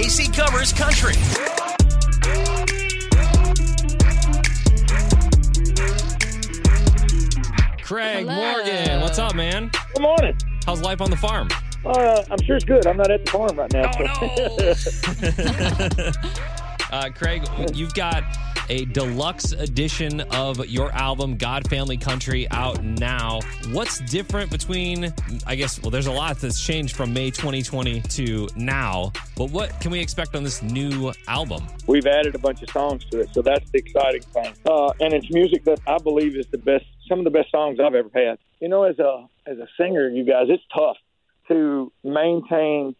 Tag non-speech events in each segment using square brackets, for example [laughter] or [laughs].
Casey covers country. Craig Hello. Morgan, what's up, man? Good morning. How's life on the farm? Uh, I'm sure it's good. I'm not at the farm right now. Oh, [laughs] [laughs] Uh, Craig, you've got a deluxe edition of your album, God Family Country, out now. What's different between, I guess, well, there's a lot that's changed from May 2020 to now, but what can we expect on this new album? We've added a bunch of songs to it, so that's the exciting thing. Uh, and it's music that I believe is the best, some of the best songs I've ever had. You know, as a as a singer, you guys, it's tough to maintain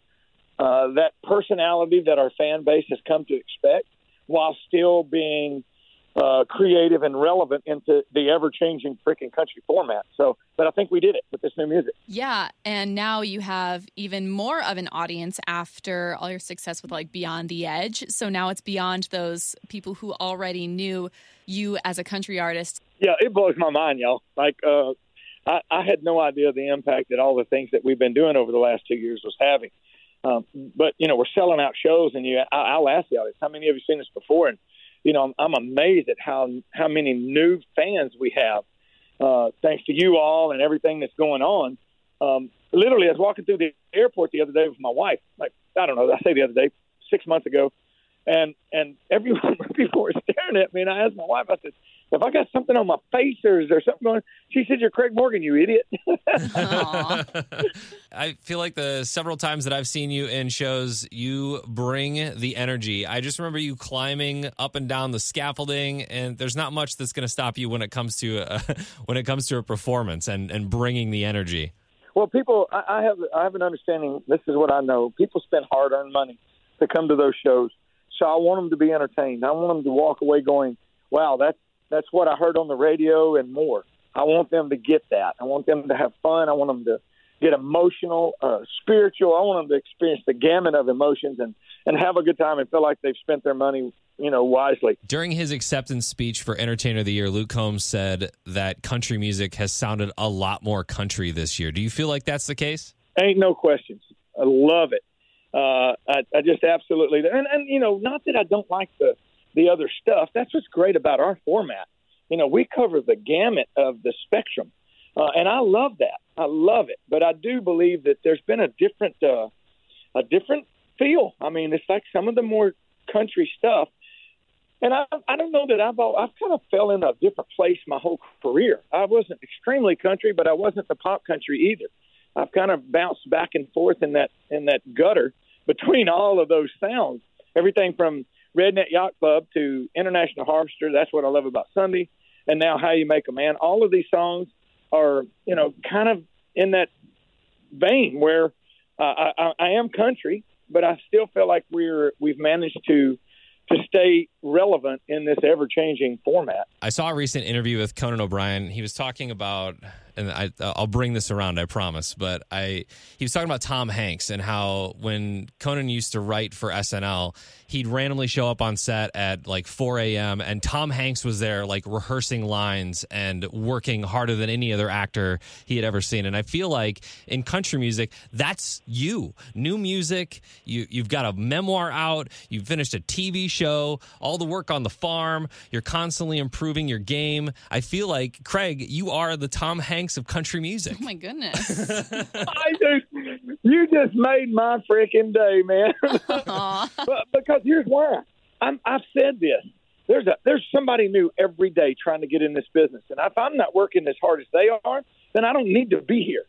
uh, that personality that our fan base has come to expect, while still being uh, creative and relevant into the ever changing freaking country format. So, but I think we did it with this new music. Yeah, and now you have even more of an audience after all your success with like Beyond the Edge. So now it's beyond those people who already knew you as a country artist. Yeah, it blows my mind, y'all. Like, uh, I, I had no idea the impact that all the things that we've been doing over the last two years was having. Um, but you know, we're selling out shows, and you, I, I'll ask the audience, how many of you have seen this before? And you know, I'm, I'm amazed at how how many new fans we have, uh, thanks to you all and everything that's going on. Um, literally, I was walking through the airport the other day with my wife. Like, I don't know, I say the other day, six months ago, and and everyone [laughs] people were staring at me, and I asked my wife, I said, "If I got something on my face, or is there something going?" She said, "You're Craig Morgan, you idiot." [laughs] I feel like the several times that I've seen you in shows, you bring the energy. I just remember you climbing up and down the scaffolding, and there's not much that's going to stop you when it comes to uh, a, [laughs] when it comes to a performance and and bringing the energy. Well, people, I, I have I have an understanding. This is what I know. People spend hard earned money to come to those shows, so I want them to be entertained. I want them to walk away going, "Wow, that's that's what I heard on the radio and more." I want them to get that. I want them to have fun. I want them to get emotional, uh, spiritual. I want them to experience the gamut of emotions and and have a good time and feel like they've spent their money, you know, wisely. During his acceptance speech for Entertainer of the Year, Luke Combs said that country music has sounded a lot more country this year. Do you feel like that's the case? Ain't no questions. I love it. Uh, I, I just absolutely and and you know, not that I don't like the the other stuff. That's what's great about our format. You know, we cover the gamut of the spectrum, uh, and I love that. I love it. But I do believe that there's been a different uh, a different feel. I mean, it's like some of the more country stuff. And I, I don't know that I've all, I've kind of fell in a different place my whole career. I wasn't extremely country, but I wasn't the pop country either. I've kind of bounced back and forth in that in that gutter between all of those sounds. Everything from Redneck Yacht Club to International Harvester. That's what I love about Sunday. And now How You Make a Man. All of these songs are, you know, kind of in that vein where uh, I, I, I am country, but I still feel like we're we've managed to to stay relevant in this ever changing format. I saw a recent interview with Conan O'Brien. He was talking about, and I, I'll bring this around, I promise. But I, he was talking about Tom Hanks and how when Conan used to write for SNL, he'd randomly show up on set at like 4 a.m. and Tom Hanks was there, like rehearsing lines and working harder than any other actor he had ever seen. And I feel like in country music, that's you. New music. You you've got a memoir out. You've finished a TV show. All the work on the farm. You're constantly improving your game. I feel like Craig, you are the Tom Hanks of country music. Oh my goodness. [laughs] I just, you just made my freaking day, man. [laughs] But because here's why I'm, I've said this. There's a there's somebody new every day trying to get in this business, and if I'm not working as hard as they are, then I don't need to be here.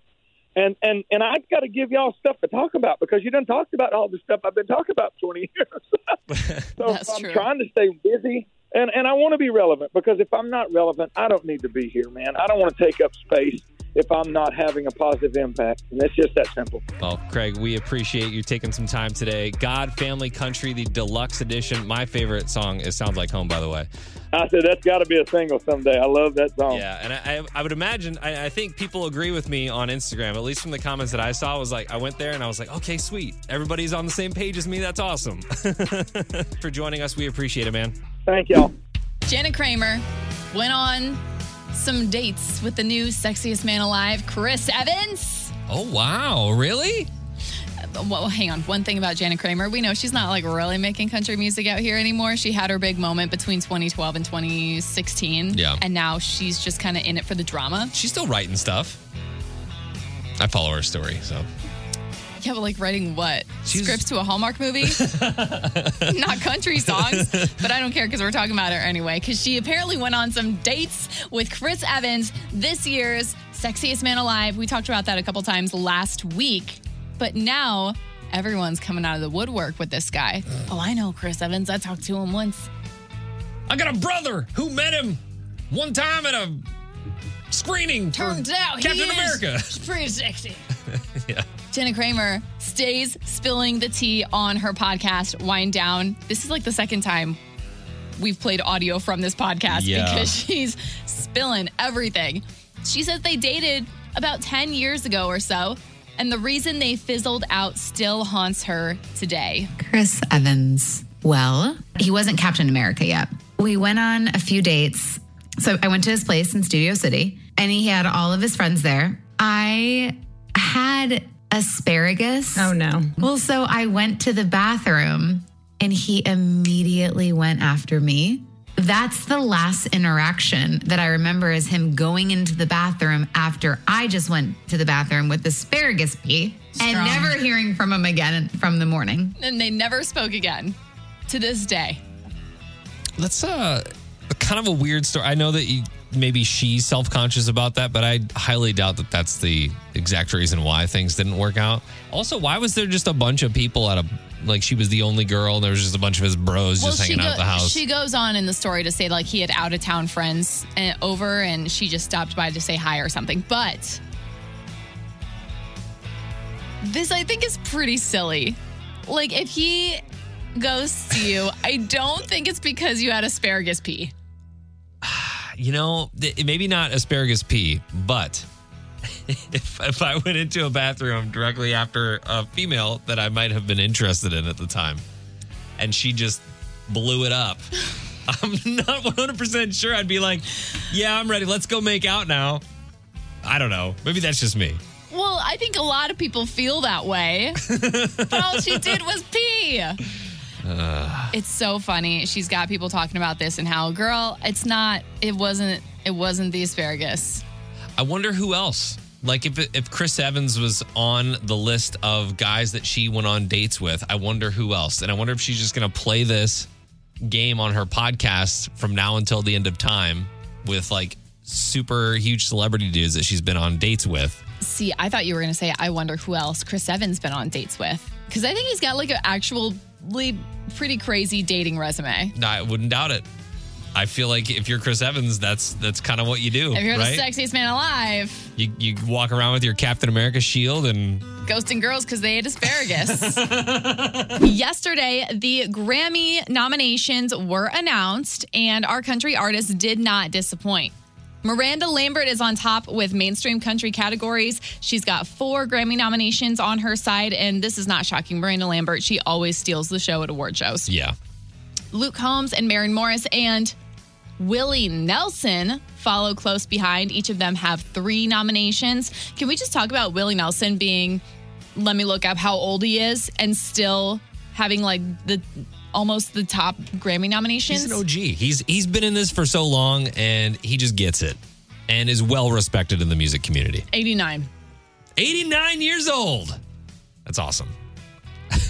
And and and I've got to give y'all stuff to talk about because you done talked about all the stuff I've been talking about for 20 [laughs] years. [laughs] so That's I'm true. trying to stay busy, and and I want to be relevant because if I'm not relevant, I don't need to be here, man. I don't want to take up space if I'm not having a positive impact, and it's just that simple. Well, Craig, we appreciate you taking some time today. God, Family, Country, the deluxe edition. My favorite song is "Sounds Like Home." By the way. [laughs] I said that's got to be a single someday. I love that song. Yeah, and I, I, I would imagine, I, I think people agree with me on Instagram, at least from the comments that I saw, was like, I went there and I was like, okay, sweet. Everybody's on the same page as me. That's awesome. [laughs] For joining us, we appreciate it, man. Thank y'all. Jana Kramer went on some dates with the new sexiest man alive, Chris Evans. Oh, wow. Really? Well, hang on. One thing about Jana Kramer, we know she's not like really making country music out here anymore. She had her big moment between 2012 and 2016. Yeah. And now she's just kind of in it for the drama. She's still writing stuff. I follow her story, so Yeah, but like writing what? She's- Scripts to a Hallmark movie? [laughs] Not country songs, but I don't care because we're talking about her anyway. Because she apparently went on some dates with Chris Evans, this year's Sexiest Man Alive. We talked about that a couple times last week, but now everyone's coming out of the woodwork with this guy. Oh, I know Chris Evans. I talked to him once. I got a brother who met him one time at a screening. for Turns out he Captain is America. [laughs] pretty sexy. yeah. Jana Kramer stays spilling the tea on her podcast, Wind Down. This is like the second time we've played audio from this podcast Yeah. because [laughs] she's spilling everything. She says they dated about 10 years ago or so, and the reason they fizzled out still haunts her today. Chris Evans. Well, he wasn't Captain America yet. We went on a few dates. So I went to his place in Studio City and he had all of his friends there. I had asparagus. Oh, no. Well, so I went to the bathroom and he immediately went after me. That's the last interaction that I remember is him going into the bathroom after I just went to the bathroom with asparagus pee and never hearing from him again from the morning. And they never spoke again to this day. That's uh, kind of a weird story. I know that you, maybe she's self conscious about that, but I highly doubt that that's the exact reason why things didn't work out. Also, why was there just a bunch of people at a like she was the only girl and there was just a bunch of his bros just hanging she, out at the house? she goes on in the story to say like he had out of town friends uh, over and she just stopped by to say hi or something. But this I think is pretty silly. Like if he goes to you, [laughs] I don't think it's because you had asparagus pee. [sighs] you know, th- maybe not asparagus pee, but [laughs] if, if I went into a bathroom directly after a female that I might have been interested in at the time, and she just blew it up, [laughs] I'm not 100% sure I'd be like, yeah, I'm ready. Let's go make out now. I don't know. Maybe that's just me. Well, I think a lot of people feel that way. [laughs] but all she did was pee. it's so funny. She's got people talking about this and how, girl, it's not. It wasn't. It wasn't the asparagus. I wonder who else. Like if if Chris Evans was on the list of guys that she went on dates with, I wonder who else. And I wonder if she's just going to play this game on her podcast from now until the end of time with like super huge celebrity dudes that she's been on dates with. See, I thought you were going to say, I wonder who else Chris Evans been on dates with. Because I think he's got like an actually pretty crazy dating resume. I wouldn't doubt it. I feel like if you're Chris Evans, that's that's kind of what you do, If you're right? the sexiest man alive, you you walk around with your Captain America shield and ghosting girls because they ate asparagus. [laughs] Yesterday, the Grammy nominations were announced, and our country artists did not disappoint. Miranda Lambert is on top with mainstream country categories. She's got four Grammy nominations on her side, and this is not shocking. Miranda Lambert, she always steals the show at award shows. yeah. Luke Combs and Maren Morris and Willie Nelson follow close behind. Each of them have three nominations. Can we just talk about Willie Nelson being, let me look up how old he is, and still having like the almost the top Grammy nominations? He's an OG. He's he's been in this for so long and he just gets it and is well respected in the music community. 89. 89 years old. That's awesome.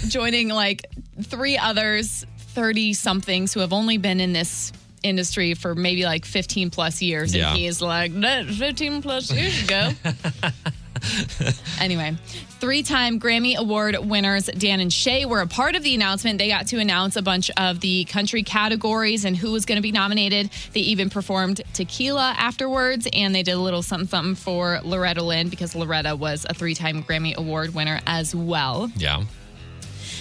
Joining like three others, 30 somethings who have only been in this industry for maybe like 15 plus years. Yeah. And he's like, 15 plus years ago. [laughs] Anyway, three time Grammy Award winners Dan and Shay were a part of the announcement. They got to announce a bunch of the country categories and who was going to be nominated. They even performed Tequila afterwards, and they did a little something something for Loretta Lynn because Loretta was a three time Grammy Award winner as well. Yeah.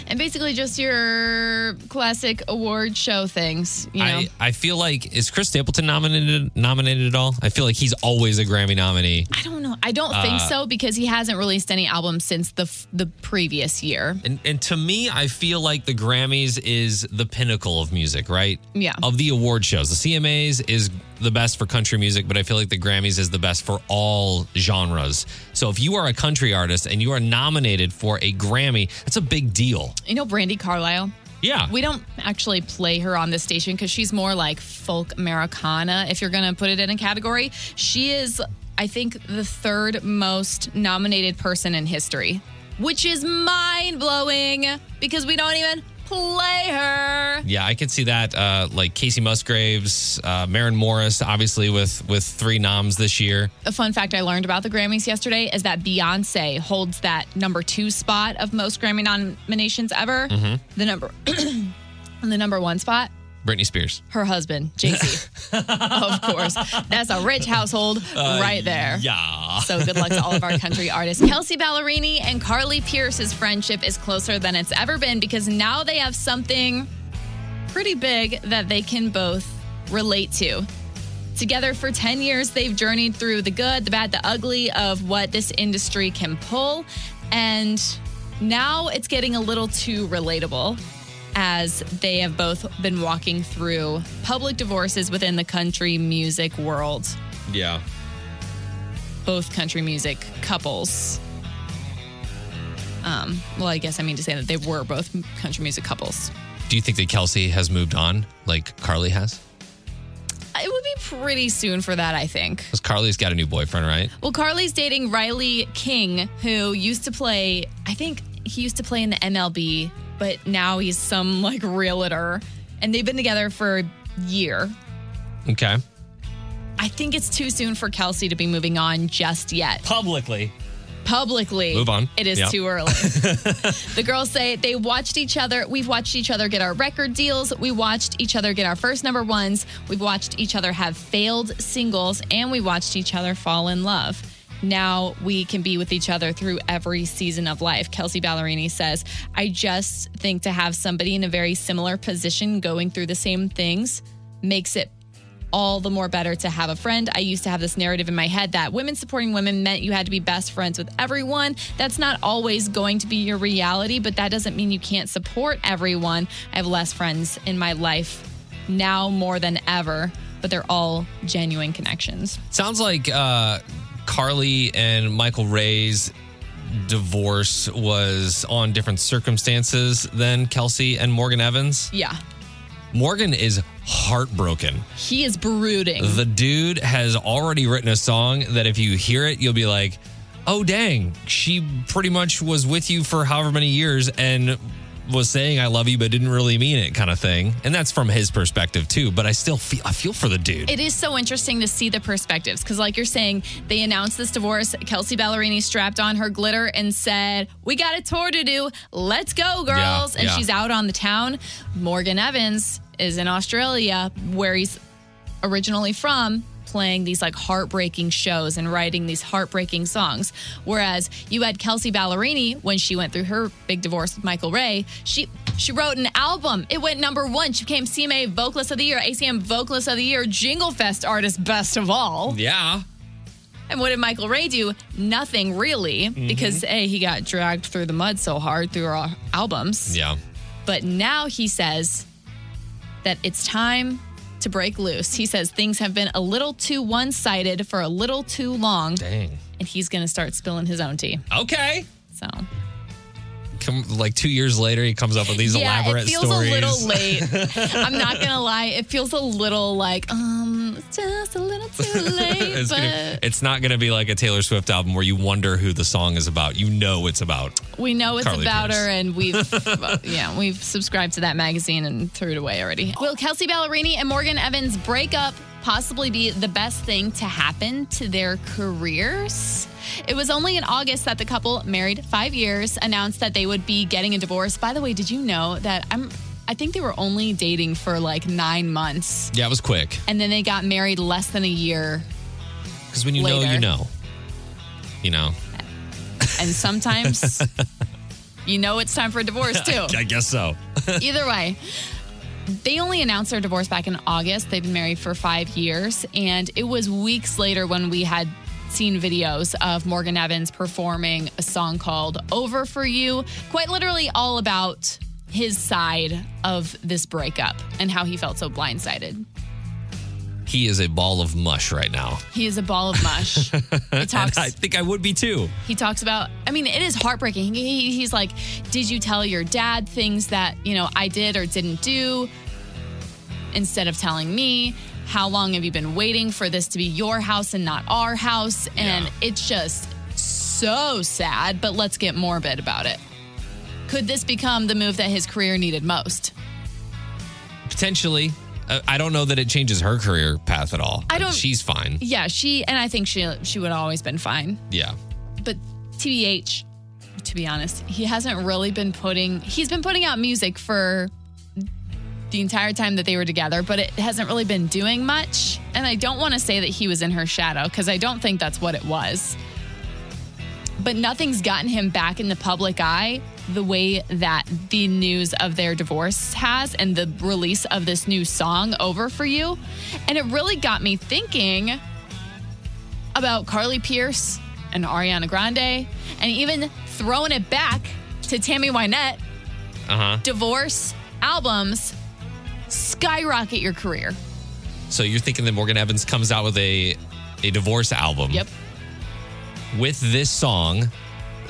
And basically, just your classic award show things, you know. I, I feel like is Chris Stapleton nominated nominated at all? I feel like he's always a Grammy nominee. I don't. I don't think Uh, so because he hasn't released any albums since the f- the previous year. And, and to me, I feel like the Grammys is the pinnacle of music, right? Yeah. Of the award shows. The CMAs is the best for country music, but I feel like the Grammys is the best for all genres. So if you are a country artist and you are nominated for a Grammy, that's a big deal. You know Brandi Carlile? Yeah. We don't actually play her on this station because she's more like folk Americana, if you're going to put it in a category. She is, I think, the third most nominated person in history, which is mind blowing because we don't even play her. Yeah, I can see that. Uh, like Kacey Musgraves, uh, Maren Morris, obviously with with three noms this year. A fun fact I learned about the Grammys yesterday is that Beyonce holds that number two spot of most Grammy nominations ever. The number, [clears throat] the number one spot Britney Spears. her husband, Jay Z. [laughs] of course. That's a rich household uh, right there. Yeah. So good luck to all of our country [laughs] artists. Kelsea Ballerini and Carly Pearce's friendship is closer than it's ever been because now they have something pretty big that they can both relate to. Together for 10 years, they've journeyed through the good, the bad, the ugly of what this industry can pull. And now it's getting a little too relatable as they have both been walking through public divorces within the country music world Yeah. both country music couples. Um, well, I guess I mean to say that they were both country music couples. Do you think that Kelsea has moved on like Carly has? It would be pretty soon for that, I think. Because Carly's got a new boyfriend, right? Well, Carly's dating Riley King, who used to play, I think he used to play in the MLB, but now he's some like realtor. And they've been together for a year. Okay. I think it's too soon for Kelsea to be moving on just yet. Publicly. publicly Move on. it is Yeah. too early [laughs] the girls say they watched each other we've watched each other get our record deals we watched each other get our first number ones we've watched each other have failed singles and we watched each other fall in love now we can be with each other through every season of life. Kelsea Ballerini says, I just think to have somebody in a very similar position going through the same things makes it all the more better to have a friend. I used to have this narrative in my head that women supporting women meant you had to be best friends with everyone. That's not always going to be your reality, but that doesn't mean you can't support everyone. I have less friends in my life now more than ever, but they're all genuine connections. Sounds like uh, Carly and Michael Ray's divorce was on different circumstances than Kelsea and Morgan Evans. Yeah. Morgan is heartbroken. He is brooding. The dude has already written a song that if you hear it, you'll be like, oh, dang, she pretty much was with you for however many years and was saying I love you, but didn't really mean it, kind of thing. And that's from his perspective, too. But I still feel, I feel for the dude. It is so interesting to see the perspectives because, like you're saying, they announced this divorce. Kelsea Ballerini strapped on her glitter and said, We got a tour to do. Let's go, girls. and yeah. she's out on the town. Morgan Evans is in Australia, where he's originally from. Playing these like heartbreaking shows and writing these heartbreaking songs. Whereas you had Kelsea Ballerini when she went through her big divorce with Michael Ray, she she wrote an album. It went number one. She became CMA Vocalist of the Year, ACM Vocalist of the Year, Jingle Fest Artist Best of All. yeah. And what did Michael Ray do? Nothing really, mm-hmm. because A, he got dragged through the mud so hard through our albums. Yeah. But now he says that it's time to break loose. He says things have been a little too one sided for a little too long, Dang. and he's going to start spilling his own tea. Okay. So, Come, like two years later, he comes up with these yeah, elaborate it feels stories. a little late. [laughs] I'm not going to lie. It feels a little like, um, it's just a little too [laughs] late. it's, but gonna, it's not going to be like a Taylor Swift album where you wonder who the song is about. You know it's about. we know it's Carly about Pearce. her, and we've [laughs] uh, yeah we've subscribed to that magazine and threw it away already. Will Kelsea Ballerini and Morgan Evans break up possibly be the best thing to happen to their careers? It was only in August that the couple, married five years, announced that they would be getting a divorce. By the way, did you know that I'm? I think they were only dating for like nine months, Yeah, it was quick. and then they got married less than a year. Because when you know, you know. You know. And sometimes, [laughs] you know, it's time for a divorce [laughs] too. I guess so. [laughs] Either way, they only announced their divorce back in August. They've been married for five years. And it was weeks later when we had seen videos of Morgan Evans performing a song called Over for You, quite literally all about his side of this breakup and how he felt so blindsided. He is a ball of mush right now. He is a ball of mush. [laughs] He talks. I think I would be too. he talks about i mean it is heartbreaking he, he's like did you tell your dad things that you know i did or didn't do instead of telling me how long have you been waiting for this to be your house and not our house and Yeah. it's just so sad but let's get morbid about it could this become the move that his career needed most Potentially. Uh, I don't know that it changes her career path at all. I don't- She's fine. yeah she and i think she she would have always been fine Yeah. but TBH, to be honest, he hasn't really been putting. He's been putting out music for the entire time that they were together, but it hasn't really been doing much. And I don't want to say that he was in her shadow because I don't think that's what it was. But nothing's gotten him back in the public eye the way that the news of their divorce has and the release of this new song, Over For You. And it really got me thinking about Carly Pearce and Ariana Grande, and even throwing it back to Tammy Wynette. Uh huh. Divorce albums skyrocket your career. So you're thinking that Morgan Evans comes out with a a divorce album. Yep. With this song,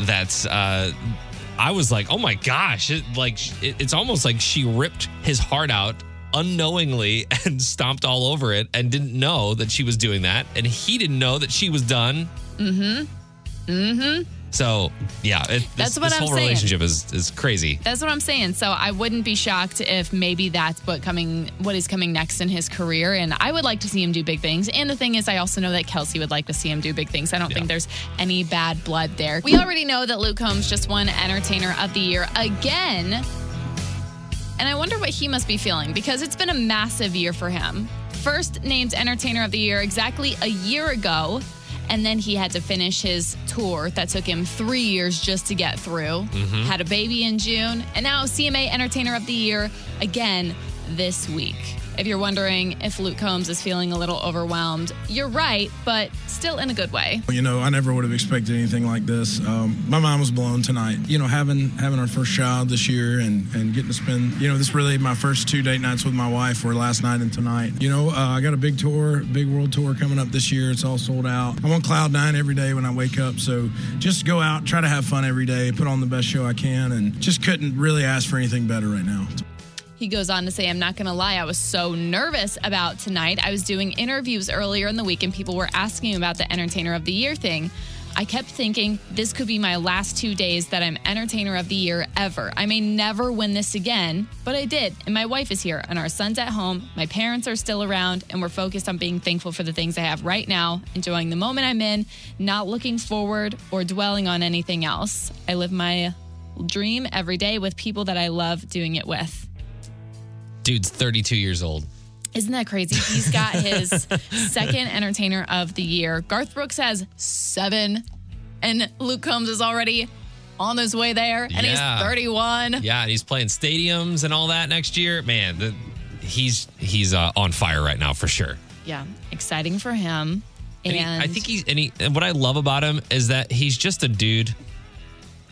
that's uh, I was like, oh my gosh, it, like it, it's almost like she ripped his heart out unknowingly [laughs] and stomped all over it and didn't know that she was doing that, and he didn't know that she was done. Mm-hmm. Mm-hmm. So yeah, it, That's this, what this I'm whole saying. relationship is is crazy. That's what I'm saying. So I wouldn't be shocked if maybe that's what coming what is coming next in his career. And I would like to see him do big things. And the thing is, I also know that Kelsea would like to see him do big things. I don't Yeah. think there's any bad blood there. We already know that Luke Combs just won Entertainer of the Year again. And I wonder what he must be feeling because it's been a massive year for him. First named Entertainer of the Year exactly a year ago. And then he had to finish his tour that took him three years just to get through. Mm-hmm. Had a baby in June. And now CMA Entertainer of the Year again this week. If you're wondering if Luke Combs is feeling a little overwhelmed, you're right, but still in a good way. You know, I never would have expected anything like this. Um, my mind was blown tonight. You know, having having our first child this year and and getting to spend, you know, this really my first two date nights with my wife were last night and tonight. You know, uh, I got a big tour, big world tour coming up this year. It's all sold out. I'm on cloud nine every day when I wake up. So just go out, try to have fun every day, put on the best show I can, and just couldn't really ask for anything better right now. He goes on to say, I'm not going to lie, I was so nervous about tonight. I was doing interviews earlier in the week and people were asking about the Entertainer of the Year thing. I kept thinking this could be my last two days that I'm Entertainer of the Year ever. I may never win this again, but I did. And my wife is here and our son's at home. My parents are still around and we're focused on being thankful for the things I have right now, enjoying the moment I'm in, not looking forward or dwelling on anything else. I live my dream every day with people that I love doing it with. Dude's 32 years old. Isn't that crazy? He's got his [laughs] second entertainer of the year. Garth Brooks has seven, and Luke Combs is already on his way there, and Yeah. he's 31. Yeah, and he's playing stadiums and all that next year. Man, the, he's he's uh, on fire right now for sure. Yeah, exciting for him. And And, he, I think he's and, he, and what I love about him is that he's just a dude.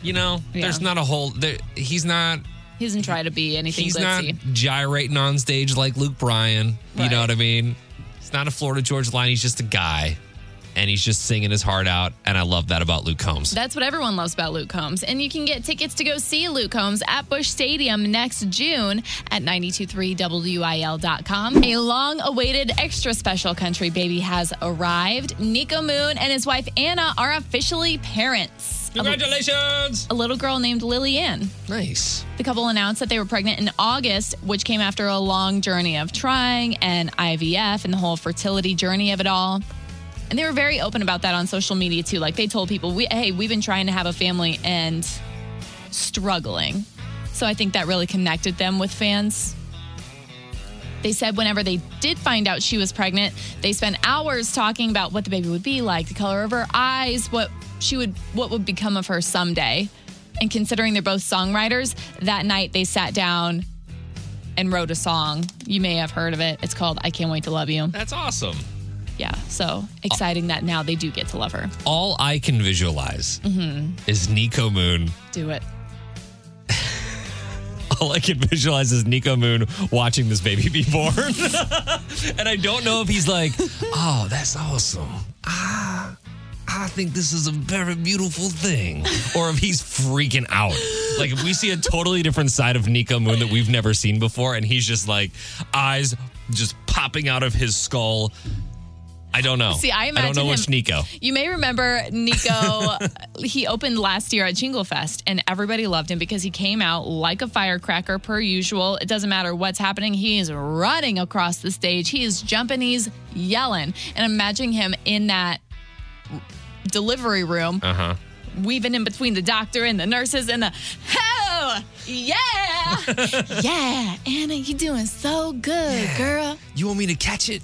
You know, Yeah. there's not a whole. There, he's not. He doesn't try to be anything He's not gyrating on stage like Luke Bryan. You know what I mean? He's not a Florida Georgia line. He's just a guy, and he's just singing his heart out. And I love that about Luke Combs. That's what everyone loves about Luke Combs. And you can get tickets to go see Luke Combs at Busch Stadium next June at 923WIL.com. A long awaited extra special country baby has arrived. Niko Moon and his wife Anna are officially parents. Congratulations! A little girl named Lily Ann. Nice. The couple announced that they were pregnant in August, which came after a long journey of trying and IVF and the whole fertility journey of it all. And they were very open about that on social media too. Like they told people, we, "Hey, we've been trying to have a family and struggling." So I think that really connected them with fans. They said whenever they did find out she was pregnant, they spent hours talking about what the baby would be like, the color of her eyes, what she would what would become of her someday. And considering they're both songwriters, that night they sat down and wrote a song. You may have heard of it. It's called I Can't Wait to Love You. That's awesome. Yeah, so exciting that now they do get to love her. All I can visualize is Niko Moon. Do it. [laughs] All I can visualize is Niko Moon watching this baby be born. [laughs] and I don't know if he's like, oh, that's awesome. Ah, I think this is a very beautiful thing. Or if he's freaking out. Like if we see a totally different side of Niko Moon that we've never seen before, and he's just like eyes just popping out of his skull. I don't know. See, I I don't know imagine which Niko. You may remember Niko. [laughs] he opened last year at Jingle Fest, and everybody loved him because he came out like a firecracker per usual. It doesn't matter what's happening; he is running across the stage. He is jumping. He's yelling, and imagining him in that delivery room, Uh huh. weaving in between the doctor and the nurses and the oh yeah [laughs] yeah Anna, you doing so good, girl. You want me to catch it?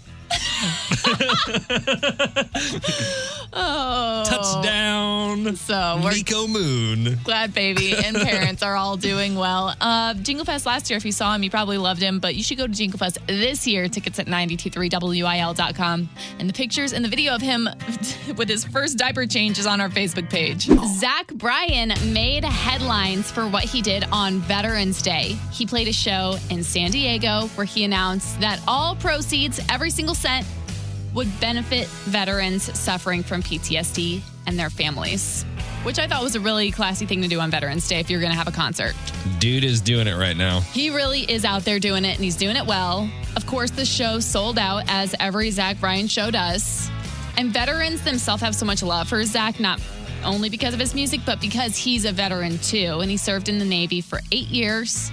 Oh, Touchdown. So we're Niko Moon. Glad baby and [laughs] parents are all doing well. Uh, Jingle Fest last year, if you saw him, you probably loved him, but you should go to Jingle Fest this year. Tickets at 923wil.com. And the pictures and the video of him [laughs] with his first diaper change is on our Facebook page. Zach Bryan made headlines for what he did on Veterans Day. He played a show in San Diego where he announced that all proceeds, every single cent, would benefit veterans suffering from PTSD and their families. Which I thought was a really classy thing to do on Veterans Day if you're going to have a concert. Dude is doing it right now. He really is out there doing it and he's doing it well. Of course, the show sold out as every Zach Bryan show does. And veterans themselves have so much love for Zach, not only because of his music, but because he's a veteran too. And he served in the Navy for eight years.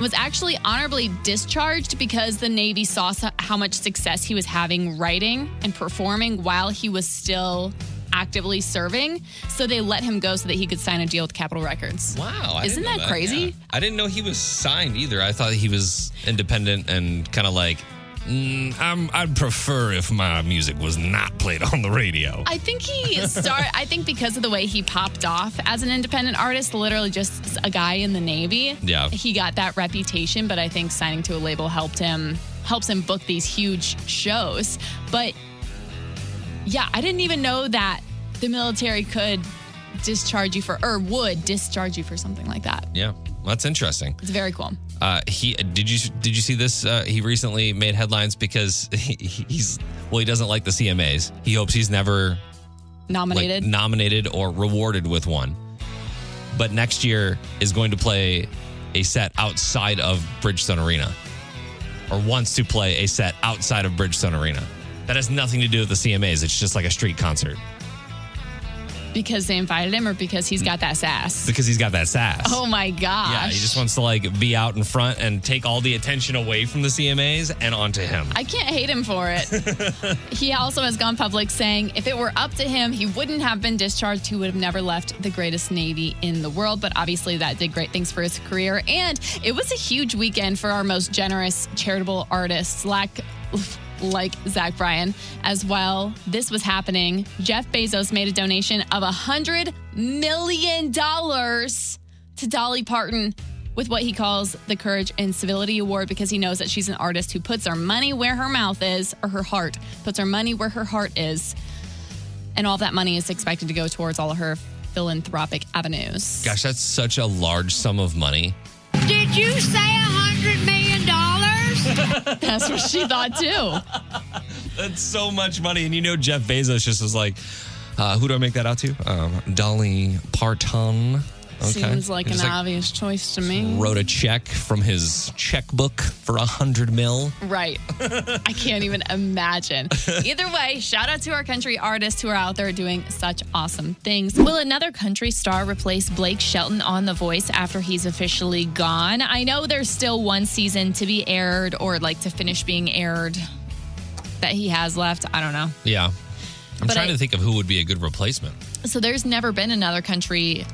Was actually honorably discharged because the Navy saw how much success he was having writing and performing while he was still actively serving. So they let him go so that he could sign a deal with Capitol Records. Wow. I Isn't didn't that crazy? Yeah. I didn't know he was signed either. I thought he was independent and kind of like, mm, I'm, I'd prefer if my music was not played on the radio. I think he started. I think because of the way he popped off as an independent artist, literally just a guy in the Navy. Yeah. he got that reputation. But I think signing to a label helped him helps him book these huge shows. But yeah, I didn't even know that the military could discharge you for or would discharge you for something like that. yeah. That's interesting. It's very cool. Uh, he did you did you see this? Uh, he recently made headlines because [laughs] he, he's well, he doesn't like the CMAs. He hopes he's never like Nominated. nominated or rewarded with one. But next year is going to play a set outside of Bridgestone Arena, or wants to play a set outside of Bridgestone Arena. That has nothing to do with the CMAs. It's just like a street concert because they invited him or because he's mm. got that sass. because he's got that sass. Oh my gosh. yeah, he just wants to like be out in front and take all the attention away from the CMAs and onto him. I can't hate him for it. [laughs] he also has gone public saying if it were up to him, he wouldn't have been discharged. He would have never left the greatest Navy in the world. But obviously, that did great things for his career. And it was a huge weekend for our most generous charitable artists, like, like Zach Bryan. As while this was happening, Jeff Bezos made a donation of a $100 million to Dolly Parton with what he calls the Courage and Civility Award because he knows that she's an artist who puts her money where her mouth is, or her heart, puts her money where her heart is. And all that money is expected to go towards all of her philanthropic avenues. Gosh, that's such a large sum of money. Did you say [laughs] That's what she thought too. That's so much money. And you know, Jeff Bezos just was like, uh, who do I make that out to? Um, Dolly Parton. Okay. Seems like an just, obvious choice to me. Wrote a check from his checkbook for a hundred mil. Right. I can't even imagine. [laughs] Either way, shout out to our country artists who are out there doing such awesome things. Will another country star replace Blake Shelton on The Voice after he's officially gone? I know there's still one season to be aired or like to finish being aired that he has left. I don't know. Yeah. I'm But trying I- to think of who would be a good replacement. So there's never been another country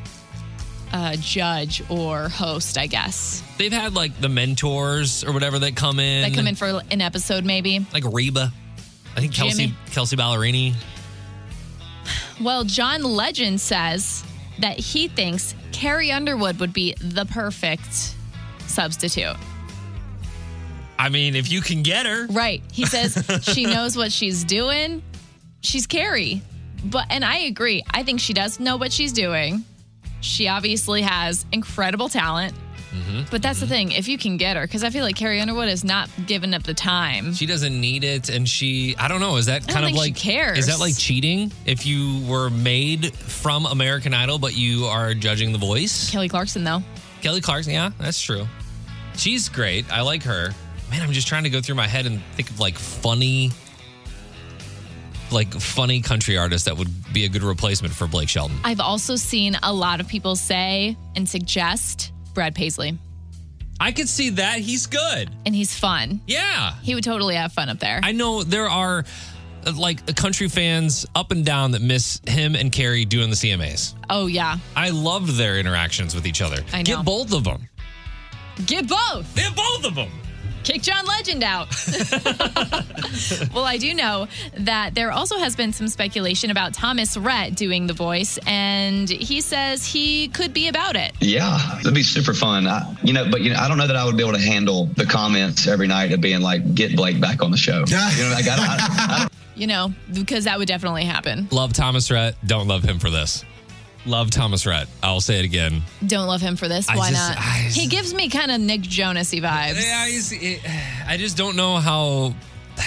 uh, judge or host, I guess. They've had like the mentors or whatever that come in. That come in for an episode, maybe. like Reba. I think Kelsea Jimmy. Kelsea Ballerini. Well, John Legend says that he thinks Carrie Underwood would be the perfect substitute. I mean, if you can get her. Right. He says [laughs] she knows what she's doing. She's Carrie. But and I agree. I think she does know what she's doing. She obviously has incredible talent. Mm-hmm. But that's the thing, if you can get her, because I feel like Carrie Underwood is not giving up the time. She doesn't need it, and she. I don't know. Is that kind of like cares. Is that like cheating? If you were made from American Idol, but you are judging The Voice, Kelly Clarkson, though. Kelly Clarkson. Yeah, that's true. She's great. I like her. Man, I'm just trying to go through my head and think of like funny, like funny country artists that would be a good replacement for Blake Shelton. I've also seen a lot of people say and suggest Brad Paisley, I could see that. He's good. and he's fun. Yeah. He would totally have fun up there. I know there are like country fans up and down that miss him and Carrie doing the CMAs. oh, yeah. I loved their interactions with each other. I know. Get both of them. Get both. Get both of them. Kick John Legend out. [laughs] well, I do know that there also has been some speculation about Thomas Rhett doing the voice, and he says he could be about it. Yeah, it'd be super fun. I, you know, but you know, I don't know that I would be able to handle the comments every night of being like, "Get Blake back on the show." [laughs] You know, like, I, I, I, You know, because that would definitely happen. Love Thomas Rhett. Don't love him for this. Love Thomas Rhett. I'll say it again. Don't love him for this. I Why just- not? I just- he gives me kind of Nick Jonasy vibes. Yeah, he's, it, I just don't know how. [sighs]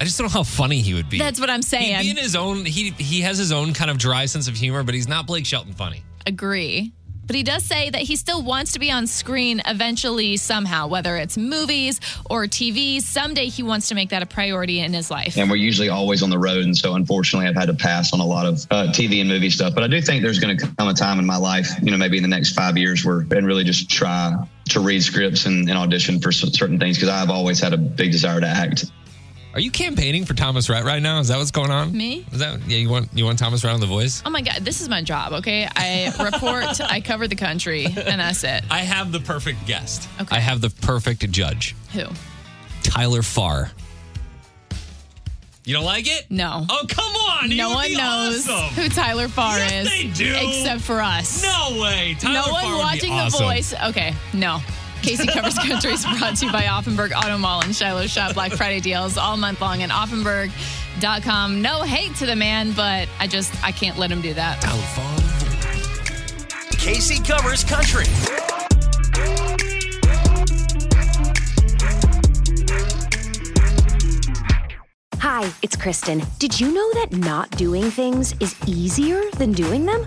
I just don't know how funny he would be. That's what I'm saying. He'd be in his own. He he has his own kind of dry sense of humor, but he's not Blake Shelton funny. agree. But he does say that he still wants to be on screen eventually, somehow, whether it's movies or TV. Someday he wants to make that a priority in his life. and we're usually always on the road, and so unfortunately, I've had to pass on a lot of uh, TV and movie stuff. But I do think there's going to come a time in my life, you know, maybe in the next five years, where and really just try to read scripts and, and audition for certain things because I've always had a big desire to act. Are you campaigning for Thomas Rhett right now? Is that what's going on? Me? Is that yeah? You want you want Thomas Rhett on The Voice? Oh my God, this is my job, okay? I report, I cover the country, and that's it. I have the perfect guest. Okay. I have the perfect judge, Who? Tyler Farr. You don't like it? No. Oh come on! He no would one be knows awesome. who Tyler Farr Yes, is. they do. Except for us. No way. Tyler no Farr one would be watching awesome. The Voice. Okay, no. Casey Covers Country is [laughs] brought to you by Auffenberg Auto Mall and Shiloh Shop Black Friday deals all month long at Auffenberg.com. No hate to the man, but I just, I can't let him do that. Tyler Casey covers country. Hi, it's Kristen. Did you know that not doing things is easier than doing them?